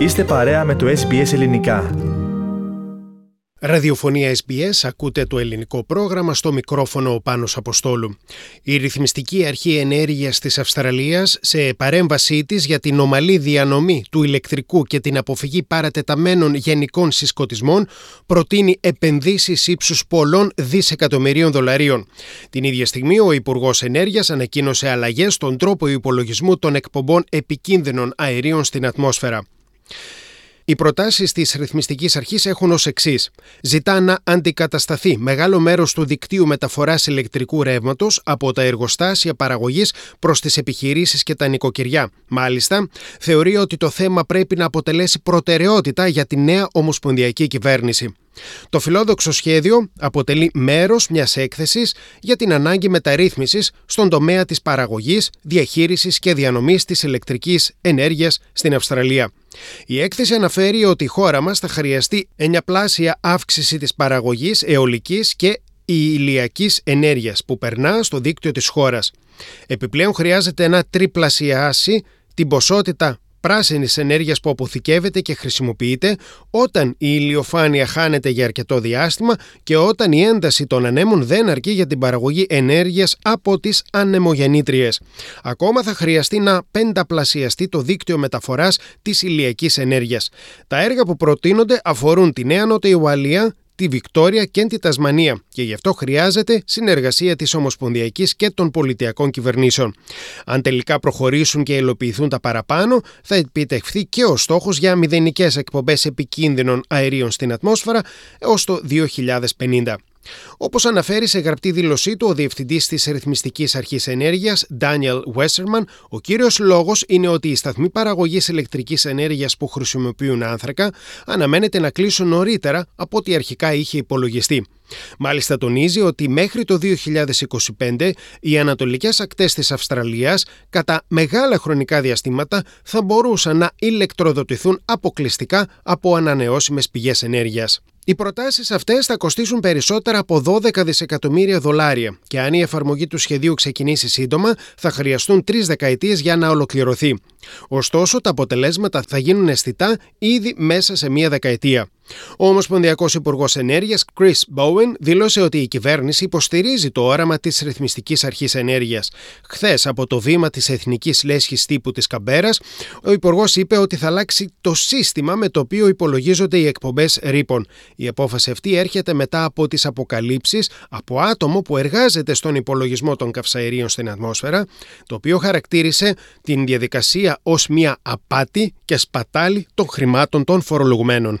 Είστε παρέα με το SBS Ελληνικά. Ραδιοφωνία SBS, ακούτε το ελληνικό πρόγραμμα στο μικρόφωνο ο Πάνος Αποστόλου. Η Ρυθμιστική Αρχή Ενέργειας της Αυστραλίας σε παρέμβασή της για την ομαλή διανομή του ηλεκτρικού και την αποφυγή παρατεταμένων γενικών συσκοτισμών προτείνει επενδύσεις ύψους πολλών δισεκατομμυρίων δολαρίων. Την ίδια στιγμή ο Υπουργός Ενέργειας ανακοίνωσε αλλαγές στον τρόπο υπολογισμού των εκπομπών επικίνδυνων αερίων στην ατμόσφαιρα. Οι προτάσεις της ρυθμιστικής αρχής έχουν ως εξής. Ζητά να αντικατασταθεί μεγάλο μέρος του δικτύου μεταφοράς ηλεκτρικού ρεύματος από τα εργοστάσια παραγωγής προς τις επιχειρήσεις και τα νοικοκυριά. Μάλιστα, θεωρεί ότι το θέμα πρέπει να αποτελέσει προτεραιότητα για τη νέα Ομοσπονδιακή Κυβέρνηση. Το φιλόδοξο σχέδιο αποτελεί μέρος μιας έκθεσης για την ανάγκη μεταρρύθμισης στον τομέα της παραγωγής, διαχείρισης και διανομής της ηλεκτρικής ενέργειας στην Αυστραλία. Η έκθεση αναφέρει ότι η χώρα μας θα χρειαστεί ενιαπλάσια αύξηση της παραγωγής αιωλικής και ηλιακής ενέργειας που περνά στο δίκτυο της χώρας. Επιπλέον χρειάζεται να τριπλασιάσει την ποσότητα πράσινης ενέργειας που αποθηκεύεται και χρησιμοποιείται όταν η ηλιοφάνεια χάνεται για αρκετό διάστημα και όταν η ένταση των ανέμων δεν αρκεί για την παραγωγή ενέργειας από τις ανεμογεννήτριες. Ακόμα θα χρειαστεί να πενταπλασιαστεί το δίκτυο μεταφοράς της ηλιακής ενέργειας. Τα έργα που προτείνονται αφορούν τη Νέα Νότια Ουαλία, τη Βικτόρια και τη Τασμανία και γι' αυτό χρειάζεται συνεργασία της Ομοσπονδιακής και των πολιτιακών κυβερνήσεων. Αν τελικά προχωρήσουν και υλοποιηθούν τα παραπάνω, θα επιτευχθεί και ο στόχος για μηδενικές εκπομπές επικίνδυνων αερίων στην ατμόσφαιρα έως το 2050. Όπως αναφέρει σε γραπτή δήλωσή του ο διευθυντής της Ρυθμιστικής Αρχής Ενέργειας, Daniel Westerman, ο κύριος λόγος είναι ότι οι σταθμοί παραγωγής ηλεκτρικής ενέργειας που χρησιμοποιούν άνθρακα αναμένεται να κλείσουν νωρίτερα από ό,τι αρχικά είχε υπολογιστεί. Μάλιστα τονίζει ότι μέχρι το 2025 οι ανατολικές ακτές της Αυστραλίας κατά μεγάλα χρονικά διαστήματα θα μπορούσαν να ηλεκτροδοτηθούν αποκλειστικά από ανανεώσιμες πηγές ενέργειας. Οι προτάσεις αυτές θα κοστίσουν περισσότερα από 12 δισεκατομμύρια δολάρια και αν η εφαρμογή του σχεδίου ξεκινήσει σύντομα, θα χρειαστούν τρεις δεκαετίες για να ολοκληρωθεί. Ωστόσο, τα αποτελέσματα θα γίνουν αισθητά ήδη μέσα σε μία δεκαετία. Ο Ομοσπονδιακός Υπουργός Ενέργειας, Chris Bowen, δήλωσε ότι η κυβέρνηση υποστηρίζει το όραμα της Ρυθμιστικής Αρχής Ενέργειας. Χθες, από το βήμα της Εθνικής Λέσχης Τύπου της Καμπέρας, ο Υπουργός είπε ότι θα αλλάξει το σύστημα με το οποίο υπολογίζονται οι εκπομπές ρήπων. Η απόφαση αυτή έρχεται μετά από τις αποκαλύψεις από άτομο που εργάζεται στον υπολογισμό των καυσαερίων στην ατμόσφαιρα, το οποίο χαρακτήρισε την διαδικασία ως μια απάτη και σπατάλη των χρημάτων των φορολογουμένων.